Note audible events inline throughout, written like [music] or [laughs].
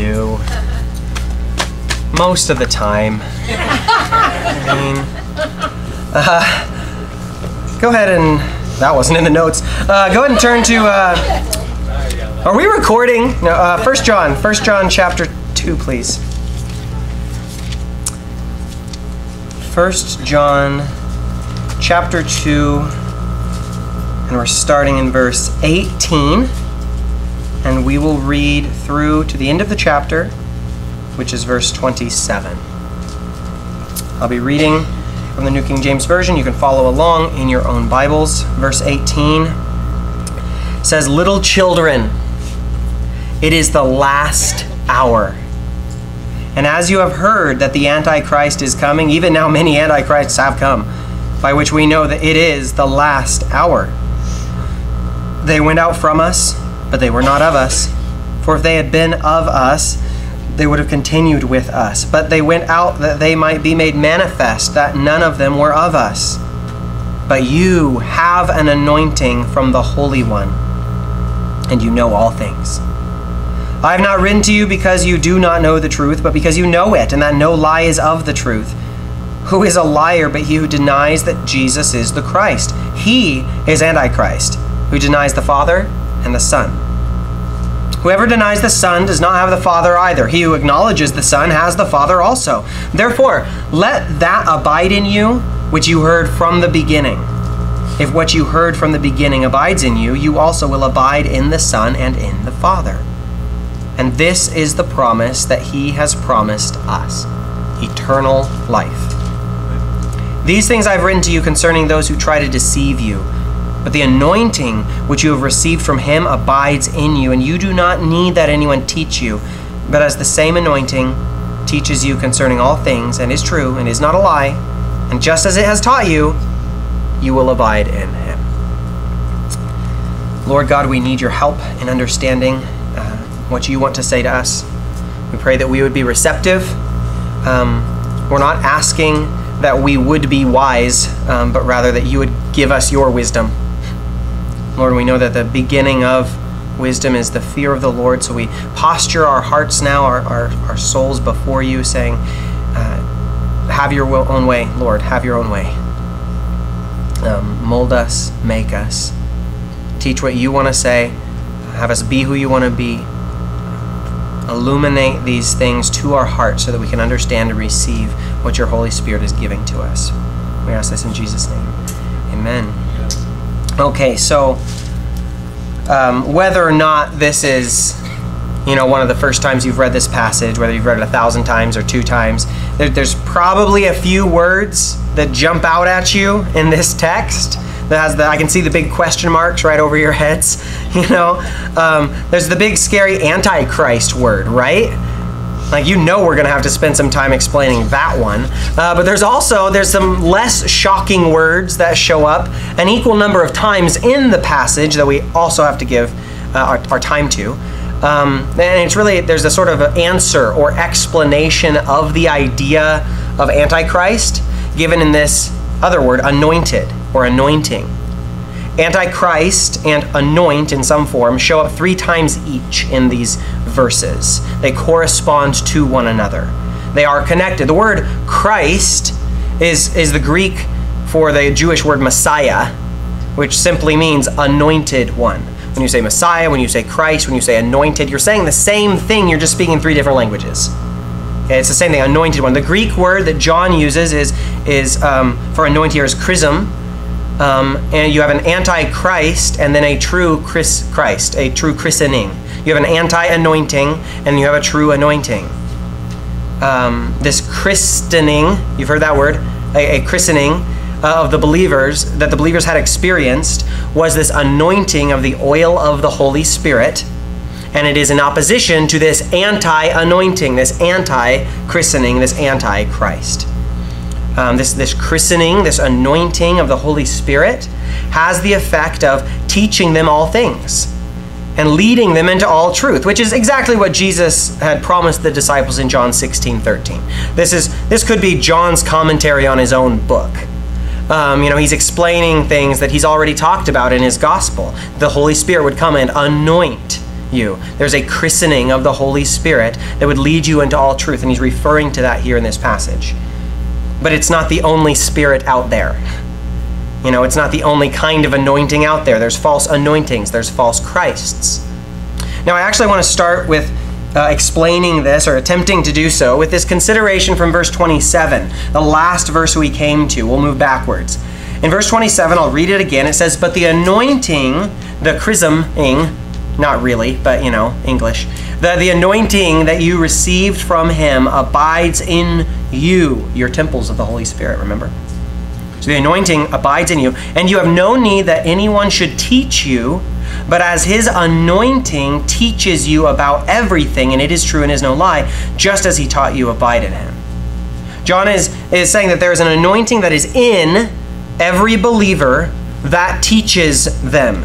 do. Most of the time. I mean, uh, go ahead and. That wasn't in the notes. Uh, go ahead and turn to. Uh, are we recording? No, uh, 1 John. 1 John chapter 2, please. 1 John chapter 2, and we're starting in verse 18. And we will read through to the end of the chapter, which is verse 27. I'll be reading from the New King James Version. You can follow along in your own Bibles. Verse 18 says, Little children, it is the last hour. And as you have heard that the Antichrist is coming, even now many Antichrists have come, by which we know that it is the last hour. They went out from us, but they were not of us. For if they had been of us, they would have continued with us. But they went out that they might be made manifest that none of them were of us. But you have an anointing from the Holy One, and you know all things. I have not written to you because you do not know the truth, but because you know it, and that no lie is of the truth. Who is a liar but he who denies that Jesus is the Christ? He is Antichrist, who denies the Father and the Son. Whoever denies the Son does not have the Father either. He who acknowledges the Son has the Father also. Therefore, let that abide in you which you heard from the beginning. If what you heard from the beginning abides in you, you also will abide in the Son and in the Father. And this is the promise that He has promised us eternal life. These things I've written to you concerning those who try to deceive you. But the anointing which you have received from him abides in you, and you do not need that anyone teach you. But as the same anointing teaches you concerning all things, and is true, and is not a lie, and just as it has taught you, you will abide in him. Lord God, we need your help in understanding uh, what you want to say to us. We pray that we would be receptive. Um, we're not asking that we would be wise, um, but rather that you would give us your wisdom. Lord, we know that the beginning of wisdom is the fear of the Lord. So we posture our hearts now, our, our, our souls before you, saying, uh, Have your own way, Lord, have your own way. Um, mold us, make us, teach what you want to say, have us be who you want to be. Illuminate these things to our hearts so that we can understand and receive what your Holy Spirit is giving to us. We ask this in Jesus' name. Amen. Okay, so um, whether or not this is, you know, one of the first times you've read this passage, whether you've read it a thousand times or two times, there, there's probably a few words that jump out at you in this text. That has the, I can see the big question marks right over your heads. [laughs] You know, um, there's the big scary antichrist word, right? Like you know, we're to have to spend some time explaining that one. Uh, but there's also there's some less shocking words that show up an equal number of times in the passage that we also have to give uh, our, our, time to. Um, and it's really there's a sort of answer or explanation of the idea of antichrist given in this other word, anointed or anointing. Antichrist and anoint in some form show up three times each in these verses. They correspond to one another. They are connected. The word Christ is, is the Greek for the Jewish word Messiah, which simply means anointed one. When you say Messiah, when you say Christ, when you say anointed, you're saying the same thing, you're just speaking three different languages. Okay, it's the same thing, anointed one. The Greek word that John uses is, is um, for anointed here is chrism, um, and you have an antichrist and then a true Chris, Christ, a true christening. You have an anti anointing and you have a true anointing. Um, this christening, you've heard that word, a, a christening uh, of the believers that the believers had experienced was this anointing of the oil of the Holy Spirit. And it is in opposition to this anti anointing, this anti christening, this anti Christ um, this, this christening, this anointing of the Holy Spirit, has the effect of teaching them all things and leading them into all truth, which is exactly what Jesus had promised the disciples in John 16 13. This, is, this could be John's commentary on his own book. Um, you know, he's explaining things that he's already talked about in his gospel. The Holy Spirit would come and anoint you. There's a christening of the Holy Spirit that would lead you into all truth. And he's referring to that here in this passage. But it's not the only spirit out there. You know, it's not the only kind of anointing out there. There's false anointings, there's false Christs. Now, I actually want to start with uh, explaining this or attempting to do so with this consideration from verse 27, the last verse we came to. We'll move backwards. In verse 27, I'll read it again. It says, But the anointing, the chrisming, not really, but you know, English, the, the anointing that you received from him abides in you. You're temples of the Holy Spirit, remember? So the anointing abides in you, and you have no need that anyone should teach you, but as his anointing teaches you about everything, and it is true and is no lie, just as he taught you, abide in him. John is, is saying that there is an anointing that is in every believer that teaches them.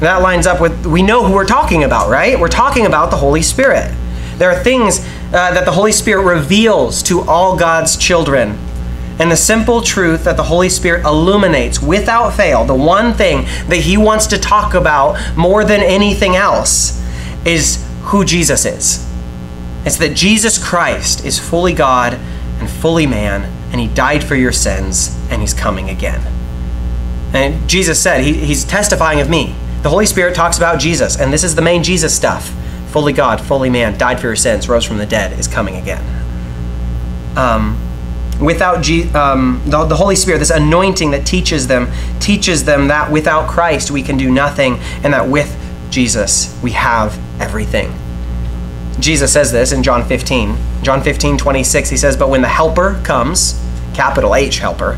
That lines up with, we know who we're talking about, right? We're talking about the Holy Spirit. There are things uh, that the Holy Spirit reveals to all God's children. And the simple truth that the Holy Spirit illuminates without fail, the one thing that He wants to talk about more than anything else, is who Jesus is. It's that Jesus Christ is fully God and fully man, and He died for your sins, and He's coming again. And Jesus said, he, He's testifying of me. The Holy Spirit talks about Jesus, and this is the main Jesus stuff. Fully God, fully man, died for your sins, rose from the dead, is coming again. Um, without G, um, the, the Holy Spirit, this anointing that teaches them, teaches them that without Christ we can do nothing, and that with Jesus we have everything. Jesus says this in John 15. John 15, 26, he says, But when the Helper comes, capital H Helper,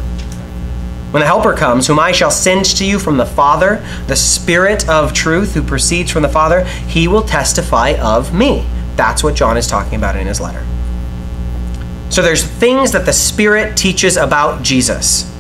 when the Helper comes, whom I shall send to you from the Father, the Spirit of truth who proceeds from the Father, he will testify of me. That's what John is talking about in his letter. So there's things that the Spirit teaches about Jesus.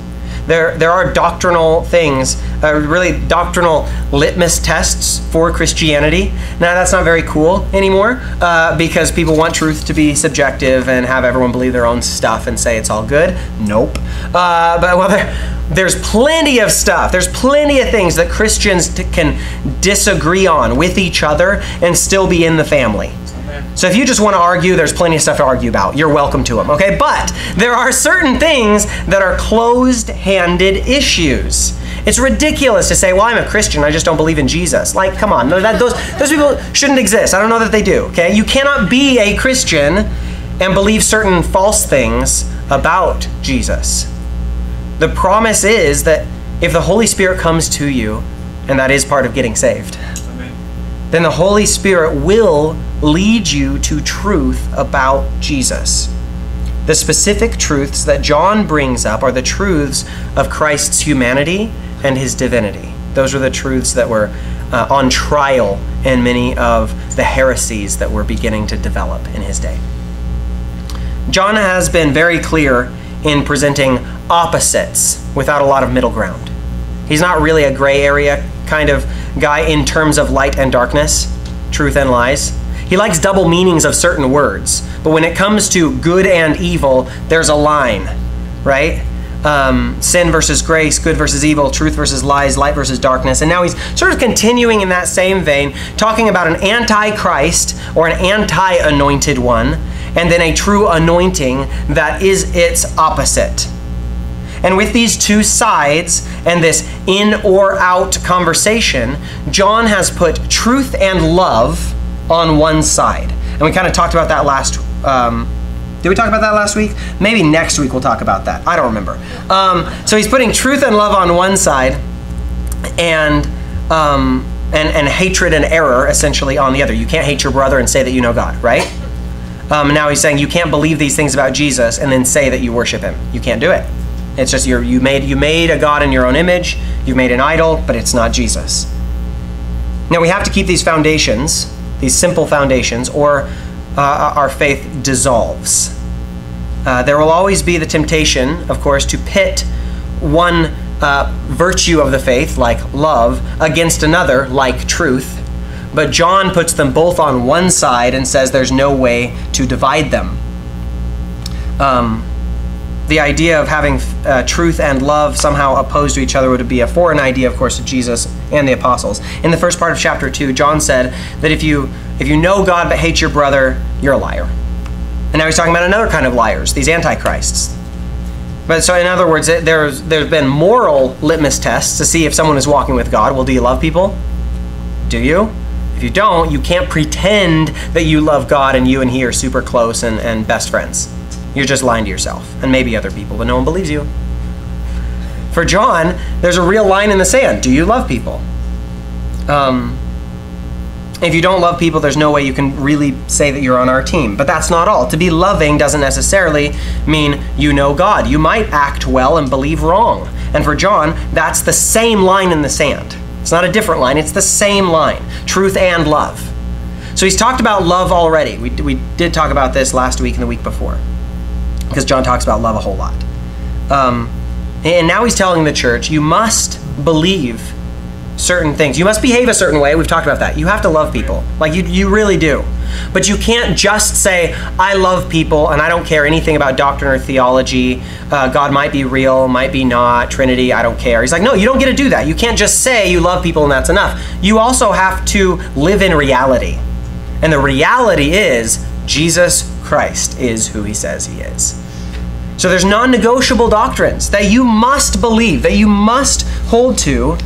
There, there are doctrinal things, uh, really doctrinal litmus tests for Christianity. Now, that's not very cool anymore uh, because people want truth to be subjective and have everyone believe their own stuff and say it's all good. Nope. Uh, but well, there, there's plenty of stuff. There's plenty of things that Christians t- can disagree on with each other and still be in the family. So if you just want to argue, there's plenty of stuff to argue about. You're welcome to them, okay? But there are certain things that are closed-handed issues. It's ridiculous to say, "Well, I'm a Christian. I just don't believe in Jesus." Like, come on, that, those those people shouldn't exist. I don't know that they do. Okay, you cannot be a Christian and believe certain false things about Jesus. The promise is that if the Holy Spirit comes to you, and that is part of getting saved. Then the Holy Spirit will lead you to truth about Jesus. The specific truths that John brings up are the truths of Christ's humanity and his divinity. Those are the truths that were uh, on trial in many of the heresies that were beginning to develop in his day. John has been very clear in presenting opposites without a lot of middle ground. He's not really a gray area kind of guy in terms of light and darkness, truth and lies. He likes double meanings of certain words, but when it comes to good and evil, there's a line, right? Um, sin versus grace, good versus evil, truth versus lies, light versus darkness. And now he's sort of continuing in that same vein, talking about an antichrist or an anti anointed one, and then a true anointing that is its opposite. And with these two sides and this in or out conversation, John has put truth and love on one side. And we kind of talked about that last. Um, did we talk about that last week? Maybe next week we'll talk about that. I don't remember. Um, so he's putting truth and love on one side, and um, and and hatred and error essentially on the other. You can't hate your brother and say that you know God, right? Um, now he's saying you can't believe these things about Jesus and then say that you worship him. You can't do it. It's just you you made you made a god in your own image. You've made an idol, but it's not Jesus. Now we have to keep these foundations, these simple foundations, or uh, our faith dissolves. Uh, there will always be the temptation, of course, to pit one uh, virtue of the faith, like love, against another, like truth. But John puts them both on one side and says there's no way to divide them. Um, the idea of having uh, truth and love somehow opposed to each other would be a foreign idea, of course, to Jesus and the apostles. In the first part of chapter two, John said that if you if you know God but hate your brother, you're a liar. And now he's talking about another kind of liars, these antichrists. But so, in other words, there's there's been moral litmus tests to see if someone is walking with God. Well, do you love people? Do you? If you don't, you can't pretend that you love God and you and He are super close and, and best friends. You're just lying to yourself and maybe other people, but no one believes you. For John, there's a real line in the sand. Do you love people? Um, if you don't love people, there's no way you can really say that you're on our team. But that's not all. To be loving doesn't necessarily mean you know God. You might act well and believe wrong. And for John, that's the same line in the sand. It's not a different line, it's the same line truth and love. So he's talked about love already. We, we did talk about this last week and the week before because John talks about love a whole lot. Um, and now he's telling the church, you must believe certain things. You must behave a certain way. We've talked about that. You have to love people. Like you, you really do. But you can't just say, I love people and I don't care anything about doctrine or theology. Uh, God might be real, might be not, Trinity, I don't care. He's like, no, you don't get to do that. You can't just say you love people and that's enough. You also have to live in reality. And the reality is, Jesus Christ is who he says he is. So there's non negotiable doctrines that you must believe, that you must hold to.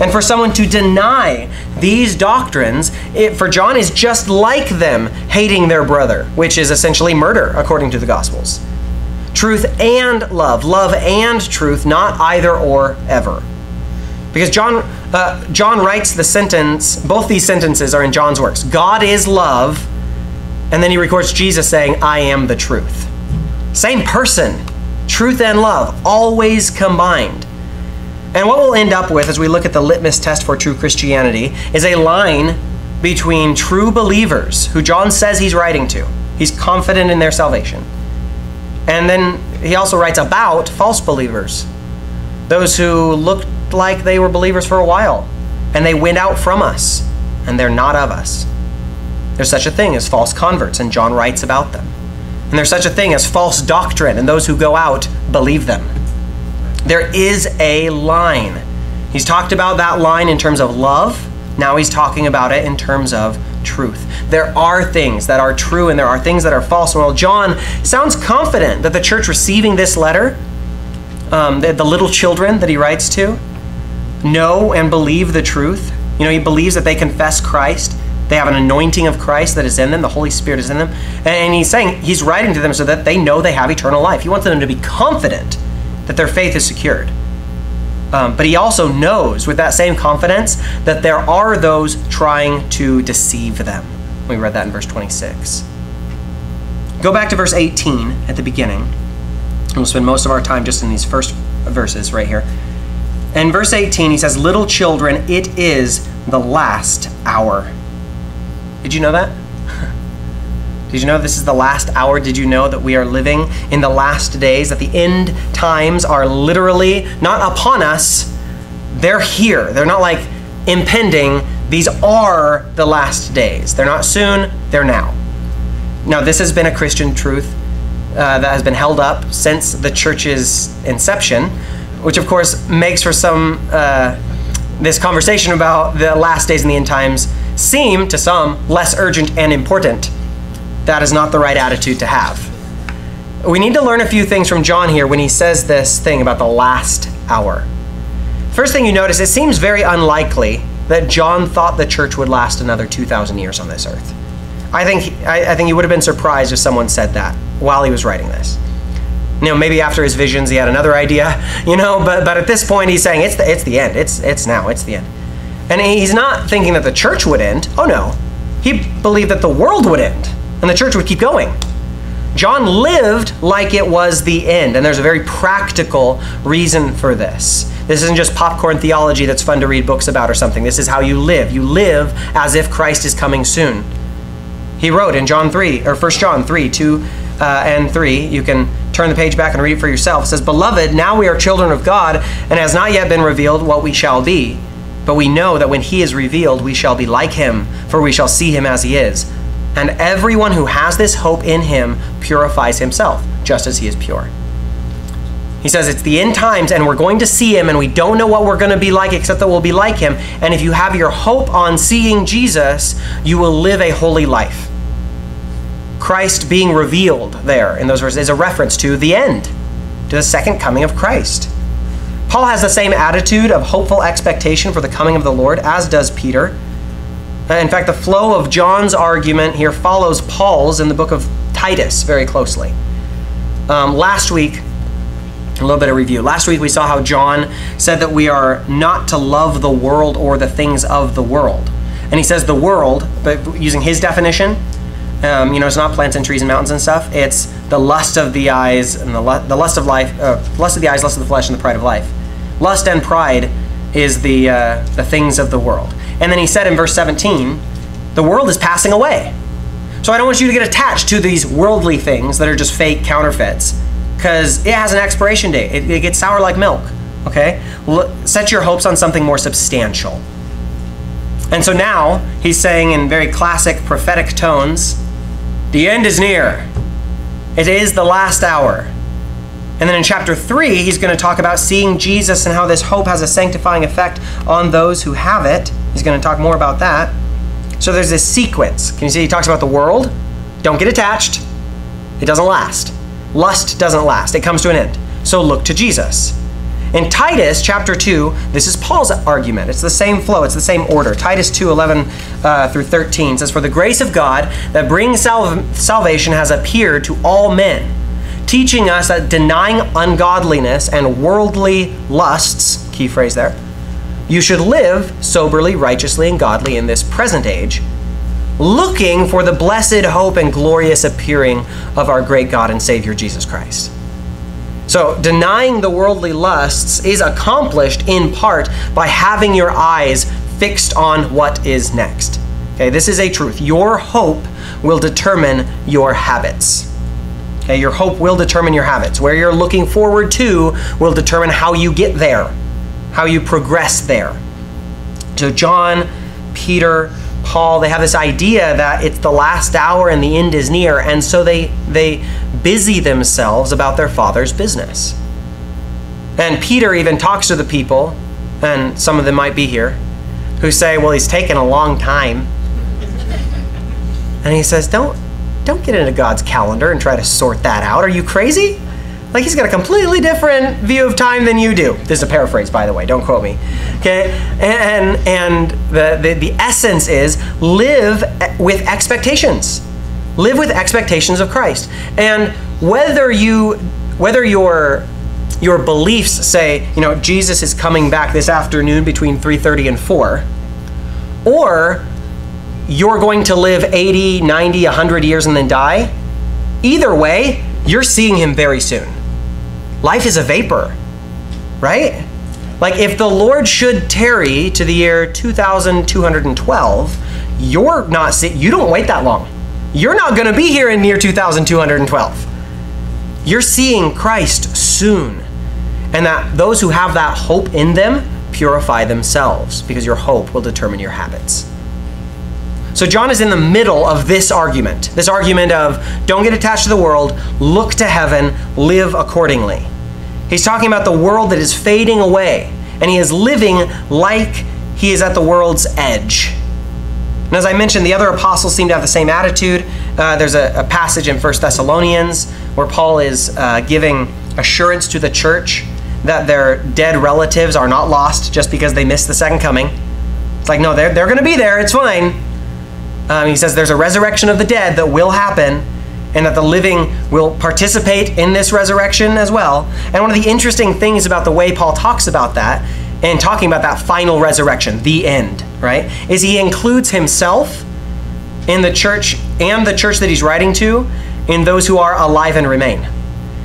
And for someone to deny these doctrines, it, for John, is just like them hating their brother, which is essentially murder, according to the Gospels. Truth and love, love and truth, not either or ever. Because John, uh, John writes the sentence, both these sentences are in John's works God is love, and then he records Jesus saying, I am the truth. Same person, truth and love, always combined. And what we'll end up with as we look at the litmus test for true Christianity is a line between true believers, who John says he's writing to. He's confident in their salvation. And then he also writes about false believers, those who looked like they were believers for a while, and they went out from us, and they're not of us. There's such a thing as false converts, and John writes about them. And there's such a thing as false doctrine, and those who go out believe them. There is a line. He's talked about that line in terms of love. Now he's talking about it in terms of truth. There are things that are true and there are things that are false. Well, John sounds confident that the church receiving this letter, um, the, the little children that he writes to, know and believe the truth. You know, he believes that they confess Christ they have an anointing of Christ that is in them. The Holy Spirit is in them. And he's saying, he's writing to them so that they know they have eternal life. He wants them to be confident that their faith is secured. Um, but he also knows with that same confidence that there are those trying to deceive them. We read that in verse 26. Go back to verse 18 at the beginning. And we'll spend most of our time just in these first verses right here. In verse 18, he says, Little children, it is the last hour. Did you know that? [laughs] Did you know this is the last hour? Did you know that we are living in the last days, that the end times are literally not upon us, they're here. They're not like impending. These are the last days. They're not soon, they're now. Now, this has been a Christian truth uh, that has been held up since the church's inception, which of course makes for some uh, this conversation about the last days and the end times seem to some less urgent and important. That is not the right attitude to have. We need to learn a few things from John here when he says this thing about the last hour. First thing you notice, it seems very unlikely that John thought the church would last another 2,000 years on this earth. I think, I, I think he would have been surprised if someone said that while he was writing this. You know, maybe after his visions he had another idea, [laughs] you know, but, but at this point he's saying it's the, it's the end. It's, it's now, it's the end. And he's not thinking that the church would end. Oh no. He believed that the world would end and the church would keep going. John lived like it was the end, and there's a very practical reason for this. This isn't just popcorn theology that's fun to read books about or something. This is how you live. You live as if Christ is coming soon. He wrote in John 3, or 1 John 3, 2 uh, and 3, you can turn the page back and read it for yourself. It says, Beloved, now we are children of God, and has not yet been revealed what we shall be. But we know that when he is revealed, we shall be like him, for we shall see him as he is. And everyone who has this hope in him purifies himself, just as he is pure. He says it's the end times and we're going to see him and we don't know what we're going to be like except that we'll be like him. And if you have your hope on seeing Jesus, you will live a holy life. Christ being revealed there in those verses is a reference to the end, to the second coming of Christ. Paul has the same attitude of hopeful expectation for the coming of the Lord as does Peter. In fact, the flow of John's argument here follows Paul's in the book of Titus very closely. Um, last week, a little bit of review. Last week we saw how John said that we are not to love the world or the things of the world. And he says the world, but using his definition, um, you know, it's not plants and trees and mountains and stuff. It's the lust of the eyes and the, the lust of life, uh, lust of the eyes, lust of the flesh, and the pride of life. Lust and pride is the uh, the things of the world. And then he said in verse 17, the world is passing away. So I don't want you to get attached to these worldly things that are just fake counterfeits because it has an expiration date. It, it, gets sour like milk. Okay? L- set your hopes on something more substantial. And so now he's saying in very classic prophetic tones, the end is near. It is the last hour. And then in chapter 3, he's going to talk about seeing Jesus and how this hope has a sanctifying effect on those who have it. He's going to talk more about that. So there's this sequence. Can you see he talks about the world? Don't get attached. It doesn't last. Lust doesn't last. It comes to an end. So look to Jesus. In Titus chapter 2, this is Paul's argument. It's the same flow, it's the same order. Titus 2 11 uh, through 13 says, For the grace of God that brings sal- salvation has appeared to all men, teaching us that denying ungodliness and worldly lusts, key phrase there, you should live soberly, righteously, and godly in this present age, looking for the blessed hope and glorious appearing of our great God and Savior Jesus Christ. So, denying the worldly lusts is accomplished in part by having your eyes fixed on what is next. Okay, this is a truth. Your hope will determine your habits. Okay, your hope will determine your habits. Where you're looking forward to will determine how you get there, how you progress there. So, John, Peter, Paul, they have this idea that it's the last hour and the end is near, and so they they busy themselves about their father's business. And Peter even talks to the people, and some of them might be here, who say, "Well, he's taken a long time." And he says, "Don't don't get into God's calendar and try to sort that out. Are you crazy?" Like he's got a completely different view of time than you do. This is a paraphrase, by the way. Don't quote me. Okay, and and the the, the essence is live with expectations. Live with expectations of Christ, and whether you whether your your beliefs say, you know, Jesus is coming back this afternoon between 3:30 and 4, or you're going to live 80, 90, 100 years and then die, either way, you're seeing him very soon. Life is a vapor, right? Like if the Lord should tarry to the year 2212, you're not you don't wait that long. You're not going to be here in year 2212. You're seeing Christ soon. And that those who have that hope in them purify themselves because your hope will determine your habits. So John is in the middle of this argument. This argument of don't get attached to the world, look to heaven, live accordingly. He's talking about the world that is fading away, and he is living like he is at the world's edge. And as I mentioned, the other apostles seem to have the same attitude. Uh, there's a, a, passage in 1 Thessalonians where Paul is uh, giving assurance to the church that their dead relatives are not lost just because they missed the second coming. It's like, no, they're, they're going to be there. It's fine. Um, he says there's a resurrection of the dead that will happen, and that the living will participate in this resurrection as well. And one of the interesting things about the way Paul talks about that and talking about that final resurrection, the end, right, is he includes himself in the church and the church that he's writing to in those who are alive and remain.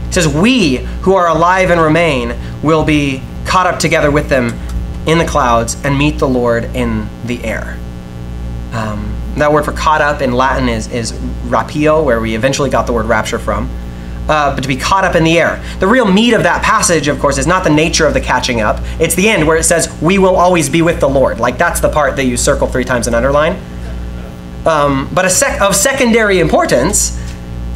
He says, We who are alive and remain will be caught up together with them in the clouds and meet the Lord in the air. Um, that word for caught up in Latin is, is rapio, where we eventually got the word rapture from. Uh, but to be caught up in the air. The real meat of that passage, of course, is not the nature of the catching up. It's the end where it says, We will always be with the Lord. Like that's the part that you circle three times and underline. Um, but sec- of secondary importance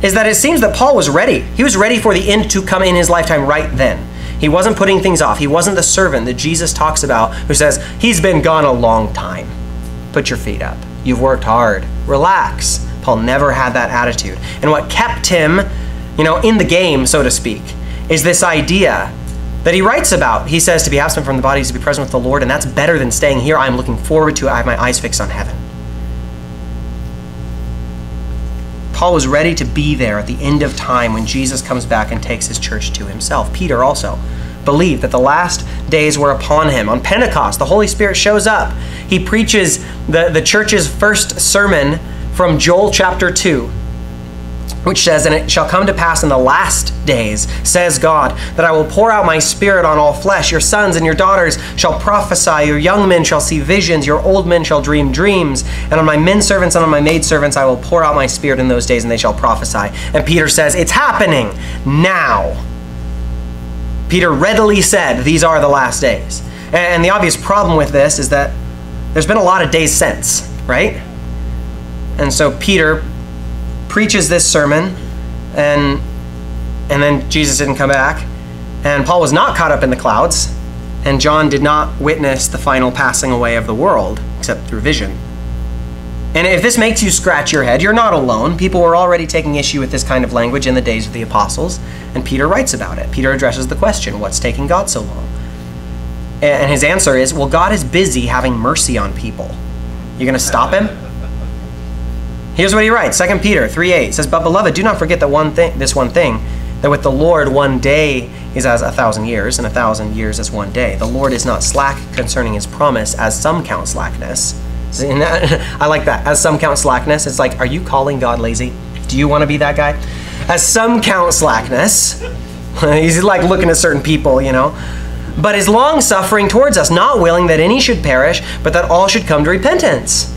is that it seems that Paul was ready. He was ready for the end to come in his lifetime right then. He wasn't putting things off. He wasn't the servant that Jesus talks about who says, He's been gone a long time. Put your feet up. You've worked hard. Relax. Paul never had that attitude. And what kept him, you know, in the game, so to speak, is this idea that he writes about. He says to be absent from the body is to be present with the Lord, and that's better than staying here. I'm looking forward to it. I have my eyes fixed on heaven. Paul was ready to be there at the end of time when Jesus comes back and takes his church to himself. Peter also believed that the last days were upon him. On Pentecost, the Holy Spirit shows up. He preaches the, the church's first sermon from Joel chapter 2 which says, And it shall come to pass in the last days, says God, that I will pour out my spirit on all flesh. Your sons and your daughters shall prophesy, your young men shall see visions, your old men shall dream dreams. And on my men servants and on my maid servants I will pour out my spirit in those days, and they shall prophesy. And Peter says, It's happening now. Peter readily said, These are the last days. And the obvious problem with this is that there's been a lot of days since, right? And so Peter preaches this sermon, and and then Jesus didn't come back, and Paul was not caught up in the clouds, and John did not witness the final passing away of the world except through vision. And if this makes you scratch your head, you're not alone. People were already taking issue with this kind of language in the days of the apostles, and Peter writes about it. Peter addresses the question, what's taking God so long? And his answer is, well, God is busy having mercy on people. You're going to stop him? [laughs] Here's what he writes 2 Peter 3 8 says, But beloved, do not forget that one thing, this one thing, that with the Lord one day is as a thousand years, and a thousand years as one day. The Lord is not slack concerning his promise, as some count slackness. [laughs] I like that. As some count slackness, it's like, are you calling God lazy? Do you want to be that guy? As some count slackness, [laughs] he's like looking at certain people, you know. But is long suffering towards us, not willing that any should perish, but that all should come to repentance.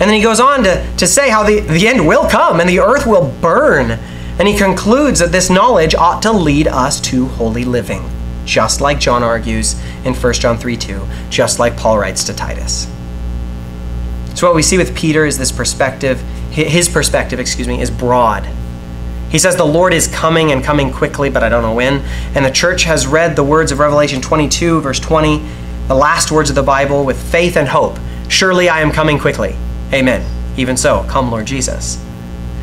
And then he goes on to, to say how the, the end will come and the earth will burn. And he concludes that this knowledge ought to lead us to holy living, just like John argues in 1 John 3 2, just like Paul writes to Titus. So, what we see with Peter is this perspective, his perspective, excuse me, is broad. He says the Lord is coming and coming quickly, but I don't know when. And the church has read the words of Revelation 22, verse 20, the last words of the Bible, with faith and hope. Surely I am coming quickly. Amen. Even so, come, Lord Jesus.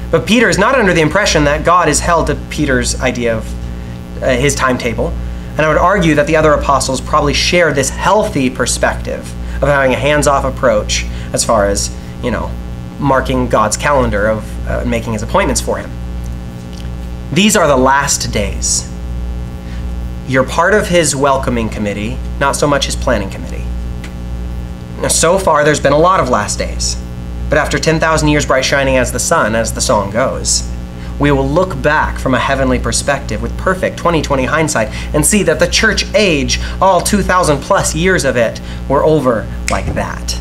But Peter is not under the impression that God is held to Peter's idea of uh, his timetable. And I would argue that the other apostles probably share this healthy perspective of having a hands off approach as far as, you know, marking God's calendar of uh, making his appointments for him. These are the last days. You're part of his welcoming committee, not so much his planning committee. Now, so far, there's been a lot of last days. But after 10,000 years bright shining as the sun, as the song goes, we will look back from a heavenly perspective with perfect 2020 hindsight and see that the church age, all 2,000 plus years of it, were over like that.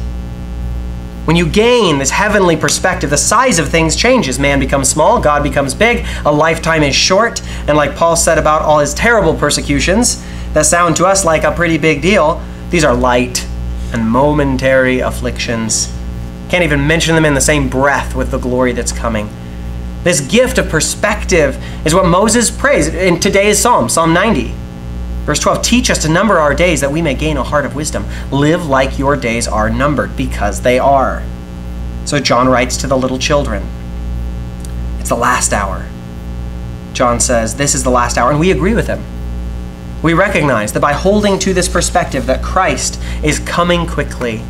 When you gain this heavenly perspective, the size of things changes. Man becomes small, God becomes big, a lifetime is short, and like Paul said about all his terrible persecutions that sound to us like a pretty big deal, these are light and momentary afflictions can't even mention them in the same breath with the glory that's coming. This gift of perspective is what Moses prays in today's psalm, Psalm 90. Verse 12 Teach us to number our days that we may gain a heart of wisdom. Live like your days are numbered, because they are. So John writes to the little children It's the last hour. John says, This is the last hour, and we agree with him. We recognize that by holding to this perspective that Christ is coming quickly,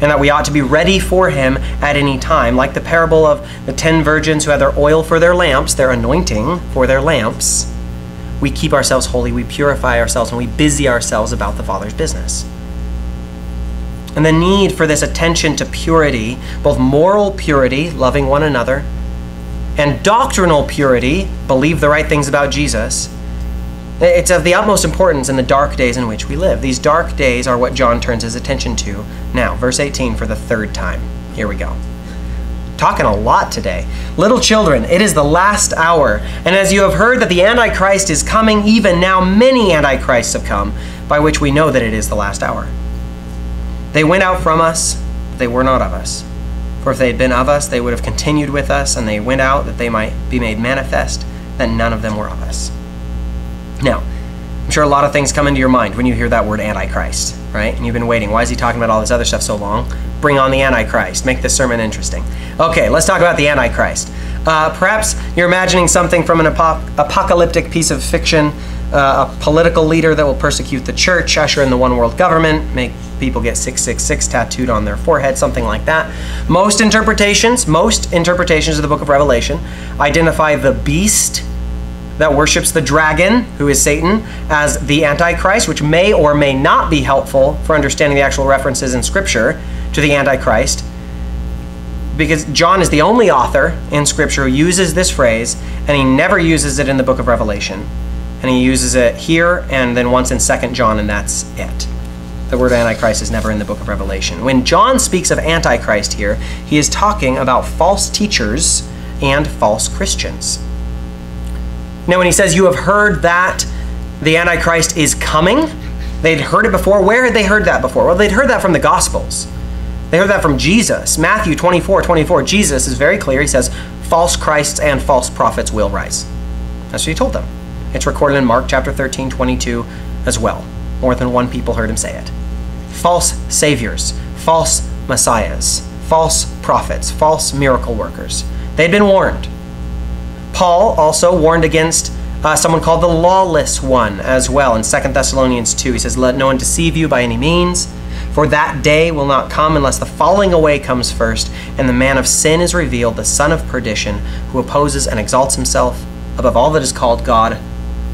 and that we ought to be ready for him at any time. Like the parable of the ten virgins who had their oil for their lamps, their anointing for their lamps, we keep ourselves holy, we purify ourselves, and we busy ourselves about the Father's business. And the need for this attention to purity, both moral purity, loving one another, and doctrinal purity, believe the right things about Jesus, it's of the utmost importance in the dark days in which we live. These dark days are what John turns his attention to. Now, verse 18 for the third time. Here we go. Talking a lot today. Little children, it is the last hour. And as you have heard that the Antichrist is coming, even now many Antichrists have come, by which we know that it is the last hour. They went out from us, they were not of us. For if they had been of us, they would have continued with us, and they went out that they might be made manifest that none of them were of us. Now, I'm sure a lot of things come into your mind when you hear that word Antichrist, right? And you've been waiting. Why is he talking about all this other stuff so long? Bring on the Antichrist. Make this sermon interesting. Okay, let's talk about the Antichrist. Uh, perhaps you're imagining something from an apo- apocalyptic piece of fiction, uh, a political leader that will persecute the church, usher in the one world government, make people get 666 tattooed on their forehead, something like that. Most interpretations, most interpretations of the book of Revelation identify the beast that worships the dragon, who is Satan, as the Antichrist, which may or may not be helpful for understanding the actual references in Scripture to the Antichrist. Because John is the only author in Scripture who uses this phrase, and he never uses it in the book of Revelation. And he uses it here and then once in 2 John, and that's it. The word Antichrist is never in the book of Revelation. When John speaks of Antichrist here, he is talking about false teachers and false Christians. Now, when he says, You have heard that the Antichrist is coming, they'd heard it before. Where had they heard that before? Well, they'd heard that from the Gospels. They heard that from Jesus. Matthew 24 24, Jesus is very clear. He says, False Christs and false prophets will rise. That's what he told them. It's recorded in Mark chapter 13 22 as well. More than one people heard him say it. False saviors, false messiahs, false prophets, false miracle workers. They'd been warned. Paul also warned against uh, someone called the lawless one as well in 2 Thessalonians 2. He says, Let no one deceive you by any means, for that day will not come unless the falling away comes first, and the man of sin is revealed, the son of perdition, who opposes and exalts himself above all that is called God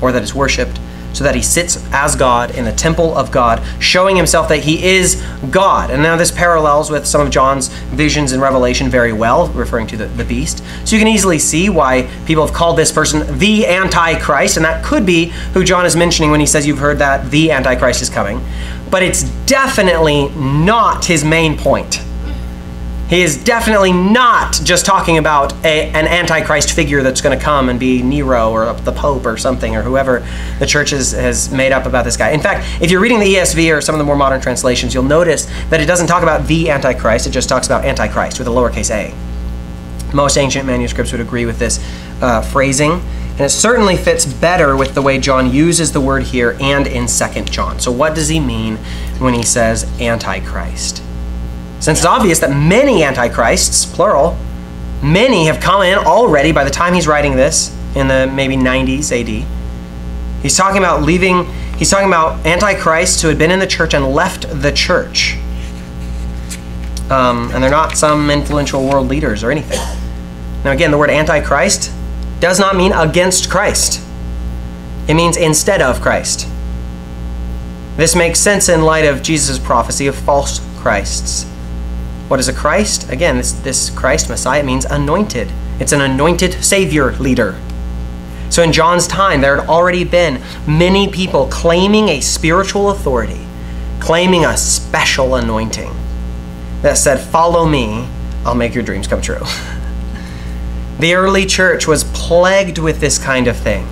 or that is worshipped so that he sits as God in the temple of God, showing himself that he is God. And now this parallels with some of John's visions in Revelation very well, referring to the, the beast. So you can easily see why people have called this person the Antichrist, and that could be who John is mentioning when he says you've heard that the Antichrist is coming. But it's definitely not his main point. He is definitely not just talking about a, an antichrist figure that's going to come and be Nero or the Pope or something or whoever the church has, has made up about this guy. In fact, if you're reading the ESV or some of the more modern translations, you'll notice that it doesn't talk about the Antichrist, it just talks about Antichrist with a lowercase a. Most ancient manuscripts would agree with this uh, phrasing, and it certainly fits better with the way John uses the word here and in 2 John. So, what does he mean when he says Antichrist? Since it's obvious that many antichrists, plural, many have come in already by the time he's writing this in the maybe 90s AD. He's talking about leaving, he's talking about antichrists who had been in the church and left the church. Um, and they're not some influential world leaders or anything. Now, again, the word antichrist does not mean against Christ, it means instead of Christ. This makes sense in light of Jesus' prophecy of false Christs. What is a Christ? Again, this, this Christ, Messiah, means anointed. It's an anointed Savior leader. So in John's time, there had already been many people claiming a spiritual authority, claiming a special anointing that said, Follow me, I'll make your dreams come true. [laughs] the early church was plagued with this kind of thing.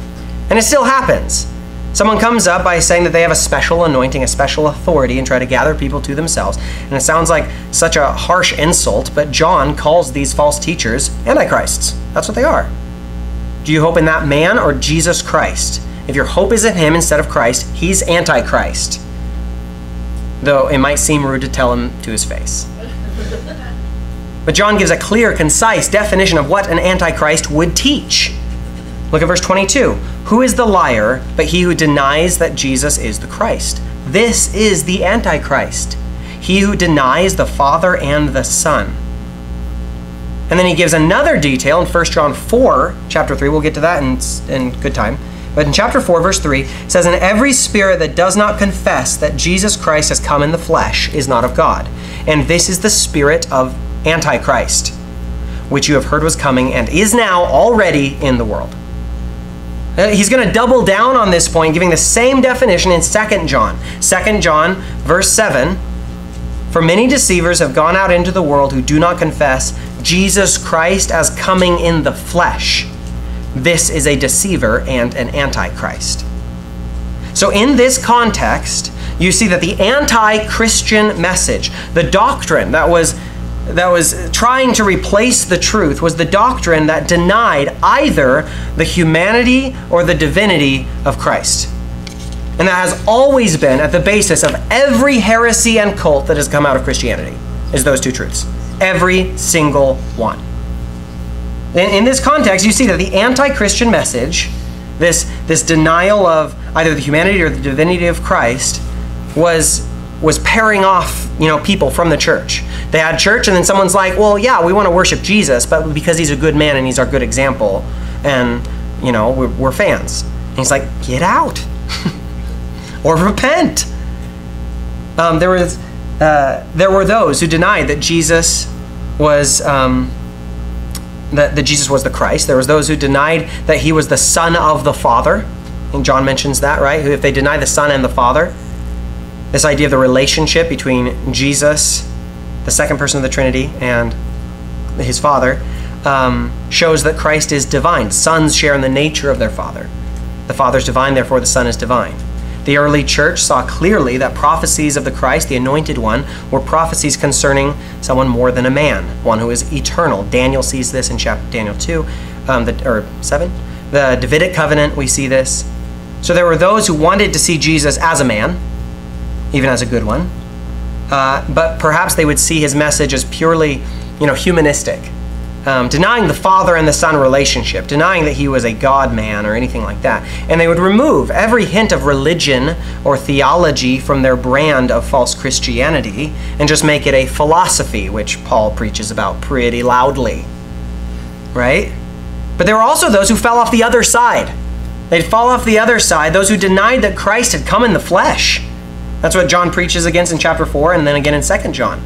And it still happens. Someone comes up by saying that they have a special anointing, a special authority, and try to gather people to themselves. And it sounds like such a harsh insult, but John calls these false teachers antichrists. That's what they are. Do you hope in that man or Jesus Christ? If your hope is in him instead of Christ, he's antichrist. Though it might seem rude to tell him to his face. But John gives a clear, concise definition of what an antichrist would teach. Look at verse 22. Who is the liar but he who denies that Jesus is the Christ? This is the Antichrist, he who denies the Father and the Son. And then he gives another detail in 1 John 4, chapter 3. We'll get to that in, in good time. But in chapter 4, verse 3, says, And every spirit that does not confess that Jesus Christ has come in the flesh is not of God. And this is the spirit of Antichrist, which you have heard was coming and is now already in the world. Uh, he's going to double down on this point, giving the same definition in 2 John. 2 John, verse 7 For many deceivers have gone out into the world who do not confess Jesus Christ as coming in the flesh. This is a deceiver and an antichrist. So, in this context, you see that the anti Christian message, the doctrine that was that was trying to replace the truth was the doctrine that denied either the humanity or the divinity of Christ. And that has always been at the basis of every heresy and cult that has come out of Christianity, is those two truths. Every single one. In, in this context, you see that the anti Christian message, this, this denial of either the humanity or the divinity of Christ, was, was pairing off you know, people from the church. They had church, and then someone's like, well, yeah, we want to worship Jesus, but because he's a good man and he's our good example, and, you know, we're, we're fans. And he's like, get out [laughs] or repent. Um, there was uh, there were those who denied that Jesus was um, that, that Jesus was the Christ. There was those who denied that he was the Son of the Father. And John mentions that, right? If they deny the Son and the Father, this idea of the relationship between Jesus, the second person of the Trinity, and his Father, um, shows that Christ is divine. Sons share in the nature of their Father. The Father is divine, therefore the Son is divine. The early church saw clearly that prophecies of the Christ, the anointed one, were prophecies concerning someone more than a man, one who is eternal. Daniel sees this in chapter Daniel 2, um, the, or 7. The Davidic covenant, we see this. So there were those who wanted to see Jesus as a man, even as a good one, uh, but perhaps they would see his message as purely, you know, humanistic um, denying the father and the son relationship, denying that he was a God man or anything like that. And they would remove every hint of religion or theology from their brand of false Christianity and just make it a philosophy, which Paul preaches about pretty loudly. Right? But there were also those who fell off the other side. They'd fall off the other side, those who denied that Christ had come in the flesh. That's what John preaches against in chapter 4 and then again in 2 John.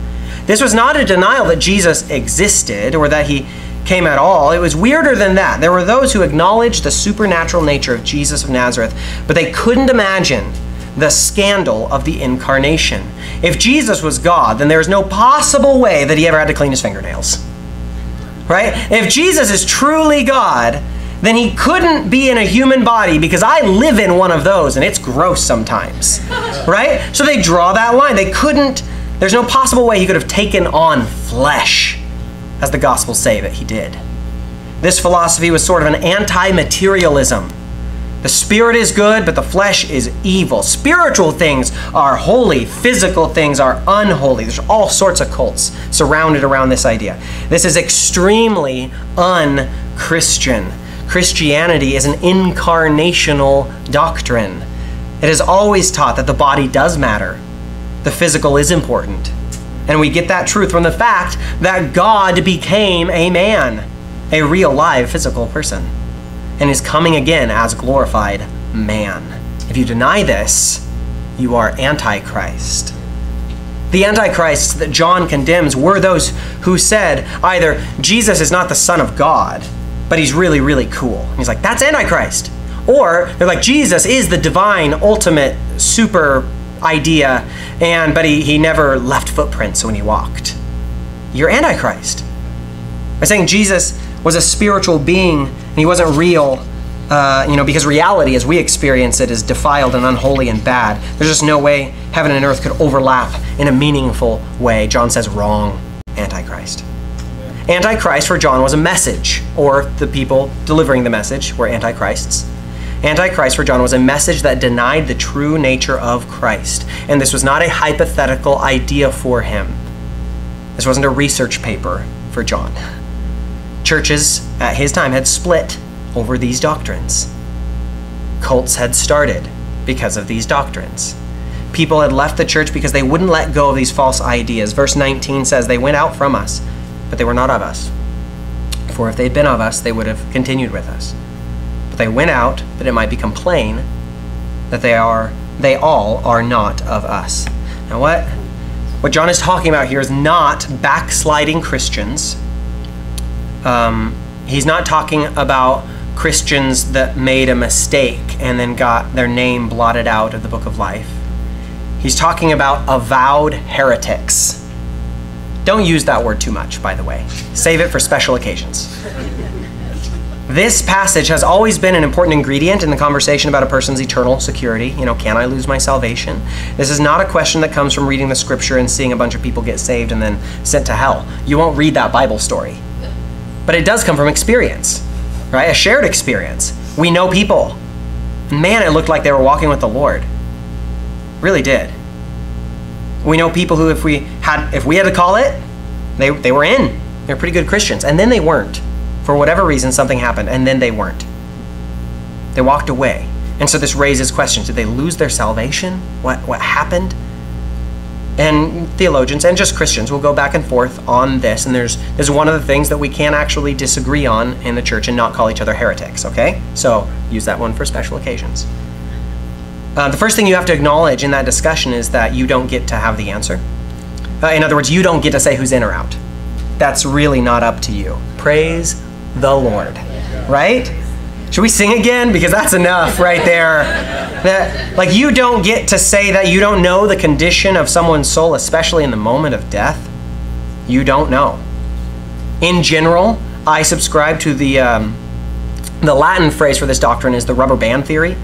This was not a denial that Jesus existed or that he came at all. It was weirder than that. There were those who acknowledged the supernatural nature of Jesus of Nazareth, but they couldn't imagine the scandal of the incarnation. If Jesus was God, then there is no possible way that he ever had to clean his fingernails. Right? If Jesus is truly God, then he couldn't be in a human body because I live in one of those and it's gross sometimes. [laughs] Right? So they draw that line. They couldn't there's no possible way he could have taken on flesh, as the Gospels say that he did. This philosophy was sort of an anti materialism. The spirit is good, but the flesh is evil. Spiritual things are holy, physical things are unholy. There's all sorts of cults surrounded around this idea. This is extremely unchristian. Christianity is an incarnational doctrine. It has always taught that the body does matter, the physical is important. And we get that truth from the fact that God became a man, a real, live, physical person, and is coming again as glorified man. If you deny this, you are Antichrist. The Antichrists that John condemns were those who said either Jesus is not the Son of God, but he's really, really cool. And he's like, that's Antichrist. Or they're like, Jesus is the divine, ultimate, super idea, and but he, he never left footprints when he walked. You're Antichrist. By saying Jesus was a spiritual being and he wasn't real, uh, you know, because reality as we experience it is defiled and unholy and bad. There's just no way heaven and earth could overlap in a meaningful way. John says, wrong, Antichrist. Antichrist for John was a message, or the people delivering the message were Antichrists. Antichrist for John was a message that denied the true nature of Christ. And this was not a hypothetical idea for him. This wasn't a research paper for John. Churches at his time had split over these doctrines. Cults had started because of these doctrines. People had left the church because they wouldn't let go of these false ideas. Verse 19 says, They went out from us, but they were not of us. For if they'd been of us, they would have continued with us. But they went out that it might become plain that they are they all are not of us. Now what what John is talking about here is not backsliding Christians. Um, he's not talking about Christians that made a mistake and then got their name blotted out of the book of life. He's talking about avowed heretics. Don't use that word too much, by the way. Save it for special occasions. This passage has always been an important ingredient in the conversation about a person's eternal security. You know, can I lose my salvation? This is not a question that comes from reading the scripture and seeing a bunch of people get saved and then sent to hell. You won't read that Bible story. But it does come from experience, right? A shared experience. We know people. Man, it looked like they were walking with the Lord. Really did. We know people who if we had if we had to call it, they, they were in. They're pretty good Christians. And then they weren't. For whatever reason, something happened, and then they weren't. They walked away. And so this raises questions. Did they lose their salvation? What what happened? and theologians and just Christians will go back and forth on this. And there's there's one of the things that we can actually disagree on in the church and not call each other heretics. Okay, so use that one for special occasions. Uh, the first thing you have to acknowledge in that discussion is that you don't get to have the answer. Uh, in other words, you don't get to say who's in or out. That's really not up to you. Praise the Lord, right? Should we sing again? Because that's enough right there. That, like, you don't get to say that you don't know the condition of someone's soul, especially in the moment of death. You don't know. In general, I subscribe to the, um, the Latin phrase for this doctrine is the rubber band theory.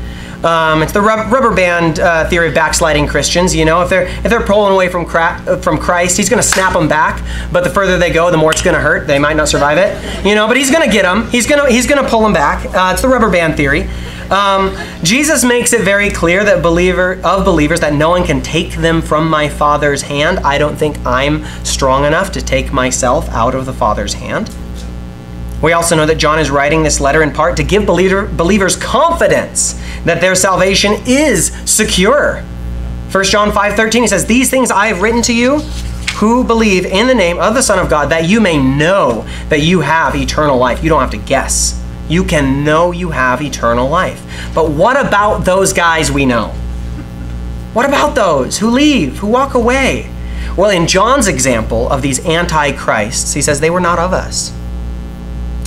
Um, it's the rubber band uh, theory of backsliding Christians. You know, if they're if they're pulling away from from Christ, He's going to snap them back. But the further they go, the more it's going to hurt. They might not survive it. You know, but He's going to get them. He's going to He's going to pull them back. Uh, it's the rubber band theory. Um, Jesus makes it very clear that believer of believers that no one can take them from my Father's hand. I don't think I'm strong enough to take myself out of the Father's hand. We also know that John is writing this letter in part to give believer, believers confidence that their salvation is secure. 1 John 5:13 he says, "These things I have written to you who believe in the name of the Son of God that you may know that you have eternal life." You don't have to guess. You can know you have eternal life. But what about those guys we know? What about those who leave, who walk away? Well, in John's example of these antichrists, he says they were not of us.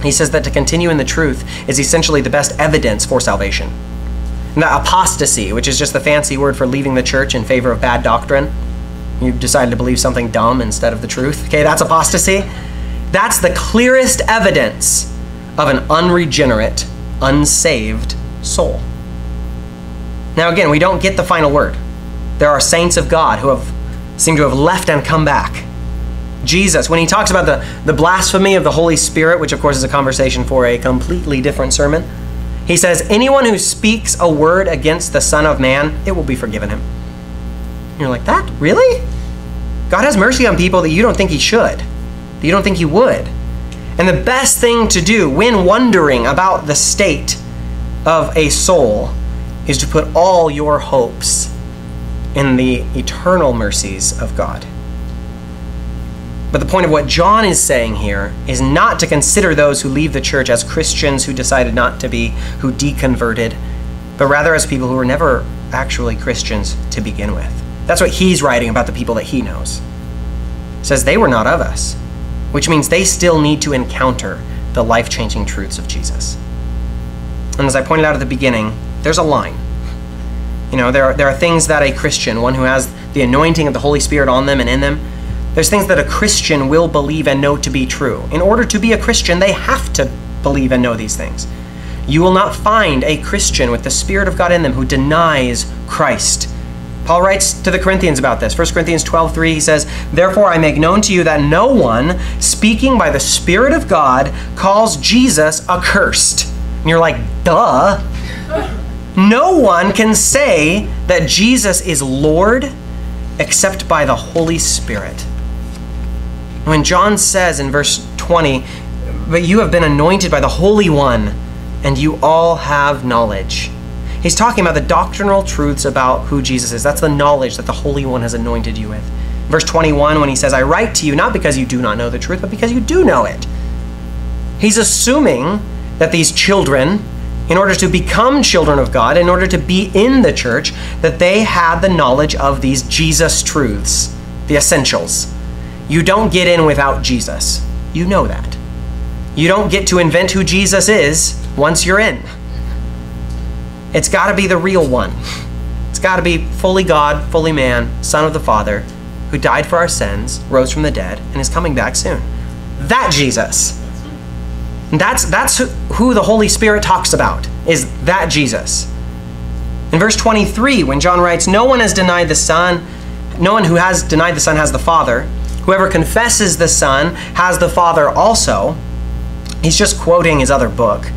He says that to continue in the truth is essentially the best evidence for salvation. That apostasy, which is just the fancy word for leaving the church in favor of bad doctrine, you decided to believe something dumb instead of the truth. Okay, that's apostasy. That's the clearest evidence of an unregenerate, unsaved soul. Now, again, we don't get the final word. There are saints of God who have seem to have left and come back. Jesus, when he talks about the, the blasphemy of the Holy Spirit, which of course is a conversation for a completely different sermon, he says, Anyone who speaks a word against the Son of Man, it will be forgiven him. And you're like, That? Really? God has mercy on people that you don't think he should, that you don't think he would. And the best thing to do when wondering about the state of a soul is to put all your hopes in the eternal mercies of God. But the point of what John is saying here is not to consider those who leave the church as Christians who decided not to be, who deconverted, but rather as people who were never actually Christians to begin with. That's what he's writing about the people that he knows. Says they were not of us, which means they still need to encounter the life changing truths of Jesus. And as I pointed out at the beginning, there's a line. You know, there are, there are things that a Christian, one who has the anointing of the Holy Spirit on them and in them, there's things that a Christian will believe and know to be true. In order to be a Christian, they have to believe and know these things. You will not find a Christian with the Spirit of God in them who denies Christ. Paul writes to the Corinthians about this. 1 Corinthians 12:3 he says, "Therefore I make known to you that no one speaking by the Spirit of God calls Jesus accursed." And you're like, "Duh." No one can say that Jesus is Lord except by the Holy Spirit. When John says in verse 20, But you have been anointed by the Holy One, and you all have knowledge. He's talking about the doctrinal truths about who Jesus is. That's the knowledge that the Holy One has anointed you with. Verse 21, when he says, I write to you not because you do not know the truth, but because you do know it. He's assuming that these children, in order to become children of God, in order to be in the church, that they had the knowledge of these Jesus truths, the essentials. You don't get in without Jesus. You know that. You don't get to invent who Jesus is once you're in. It's got to be the real one. It's got to be fully God, fully man, Son of the Father, who died for our sins, rose from the dead, and is coming back soon. That Jesus. That's, that's who the Holy Spirit talks about, is that Jesus. In verse 23, when John writes, No one has denied the Son, no one who has denied the Son has the Father. Whoever confesses the Son has the Father also. He's just quoting his other book.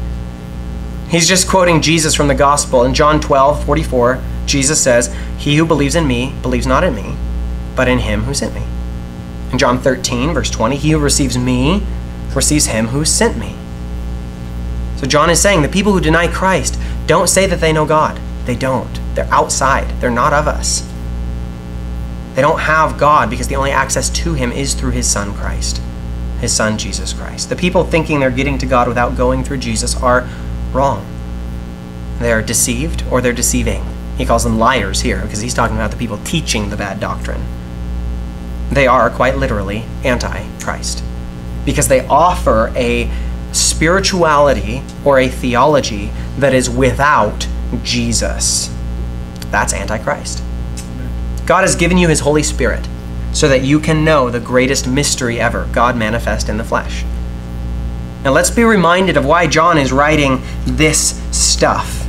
He's just quoting Jesus from the Gospel in John 12, 44. Jesus says, He who believes in me believes not in me, but in him who sent me. In John 13, verse 20, he who receives me receives him who sent me. So John is saying the people who deny Christ don't say that they know God. They don't. They're outside, they're not of us. They don't have God because the only access to him is through his son Christ, his son Jesus Christ. The people thinking they're getting to God without going through Jesus are wrong. They're deceived or they're deceiving. He calls them liars here because he's talking about the people teaching the bad doctrine. They are quite literally anti Christ because they offer a spirituality or a theology that is without Jesus. That's Antichrist. God has given you His Holy Spirit so that you can know the greatest mystery ever God manifest in the flesh. Now let's be reminded of why John is writing this stuff.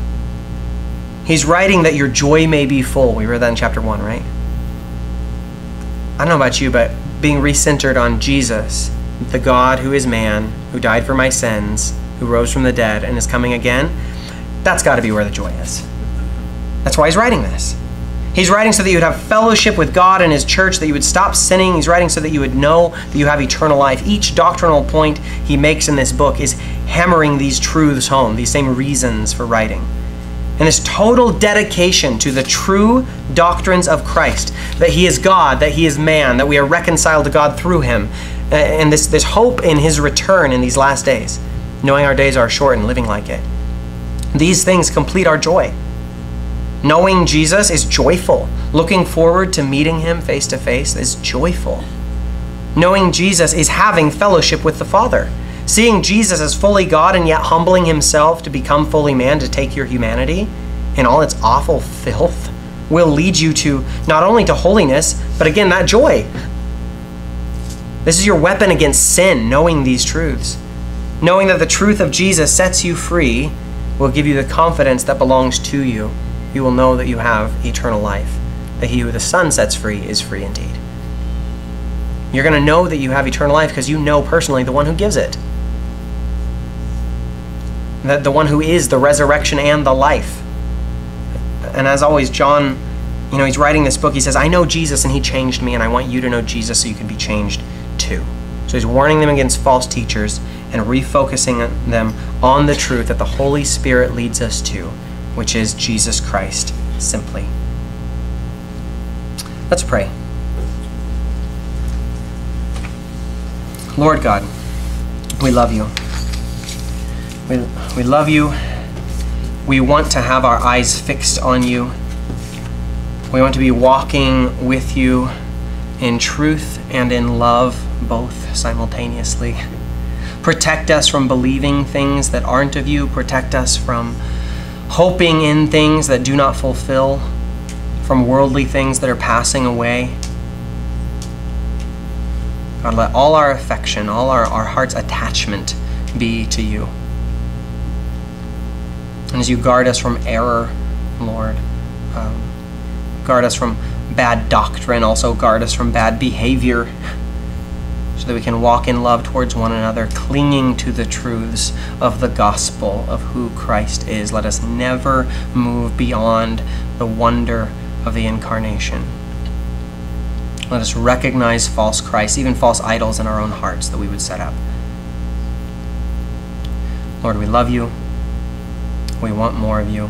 He's writing that your joy may be full. We read that in chapter 1, right? I don't know about you, but being recentered on Jesus, the God who is man, who died for my sins, who rose from the dead, and is coming again, that's got to be where the joy is. That's why he's writing this. He's writing so that you would have fellowship with God and His church, that you would stop sinning. He's writing so that you would know that you have eternal life. Each doctrinal point he makes in this book is hammering these truths home, these same reasons for writing. And this total dedication to the true doctrines of Christ that He is God, that He is man, that we are reconciled to God through Him, uh, and this, this hope in His return in these last days, knowing our days are short and living like it. These things complete our joy. Knowing Jesus is joyful. Looking forward to meeting him face to face is joyful. Knowing Jesus is having fellowship with the Father. Seeing Jesus as fully God and yet humbling himself to become fully man to take your humanity and all its awful filth will lead you to not only to holiness, but again, that joy. This is your weapon against sin, knowing these truths. Knowing that the truth of Jesus sets you free will give you the confidence that belongs to you you will know that you have eternal life, that he who the Son sets free is free indeed. You're going to know that you have eternal life because you know personally the one who gives it. That the one who is the resurrection and the life. And as always, John, you know, he's writing this book. He says, I know Jesus and he changed me, and I want you to know Jesus so you can be changed too. So he's warning them against false teachers and refocusing them on the truth that the Holy Spirit leads us to which is Jesus Christ simply. Let's pray. Lord God, we love you. We, we love you. We want to have our eyes fixed on you. We want to be walking with you in truth and in love, both simultaneously. Protect us from believing things that aren't of you. Protect us from hoping in things that do not fulfill, from worldly things that are passing away. God, let all our affection, all our, our heart's attachment be to you. And as you guard us from error, Lord, um, guard us from bad doctrine, also guard us from bad behavior so that we can walk in love towards one another, clinging to the truths of the gospel of who Christ is. Let us never move beyond the wonder of the incarnation. Let us recognize false Christ, even false idols in our own hearts that we would set up. Lord, we love you. We want more of you.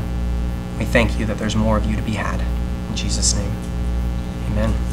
We thank you that there's more of you to be had. In Jesus' name, amen.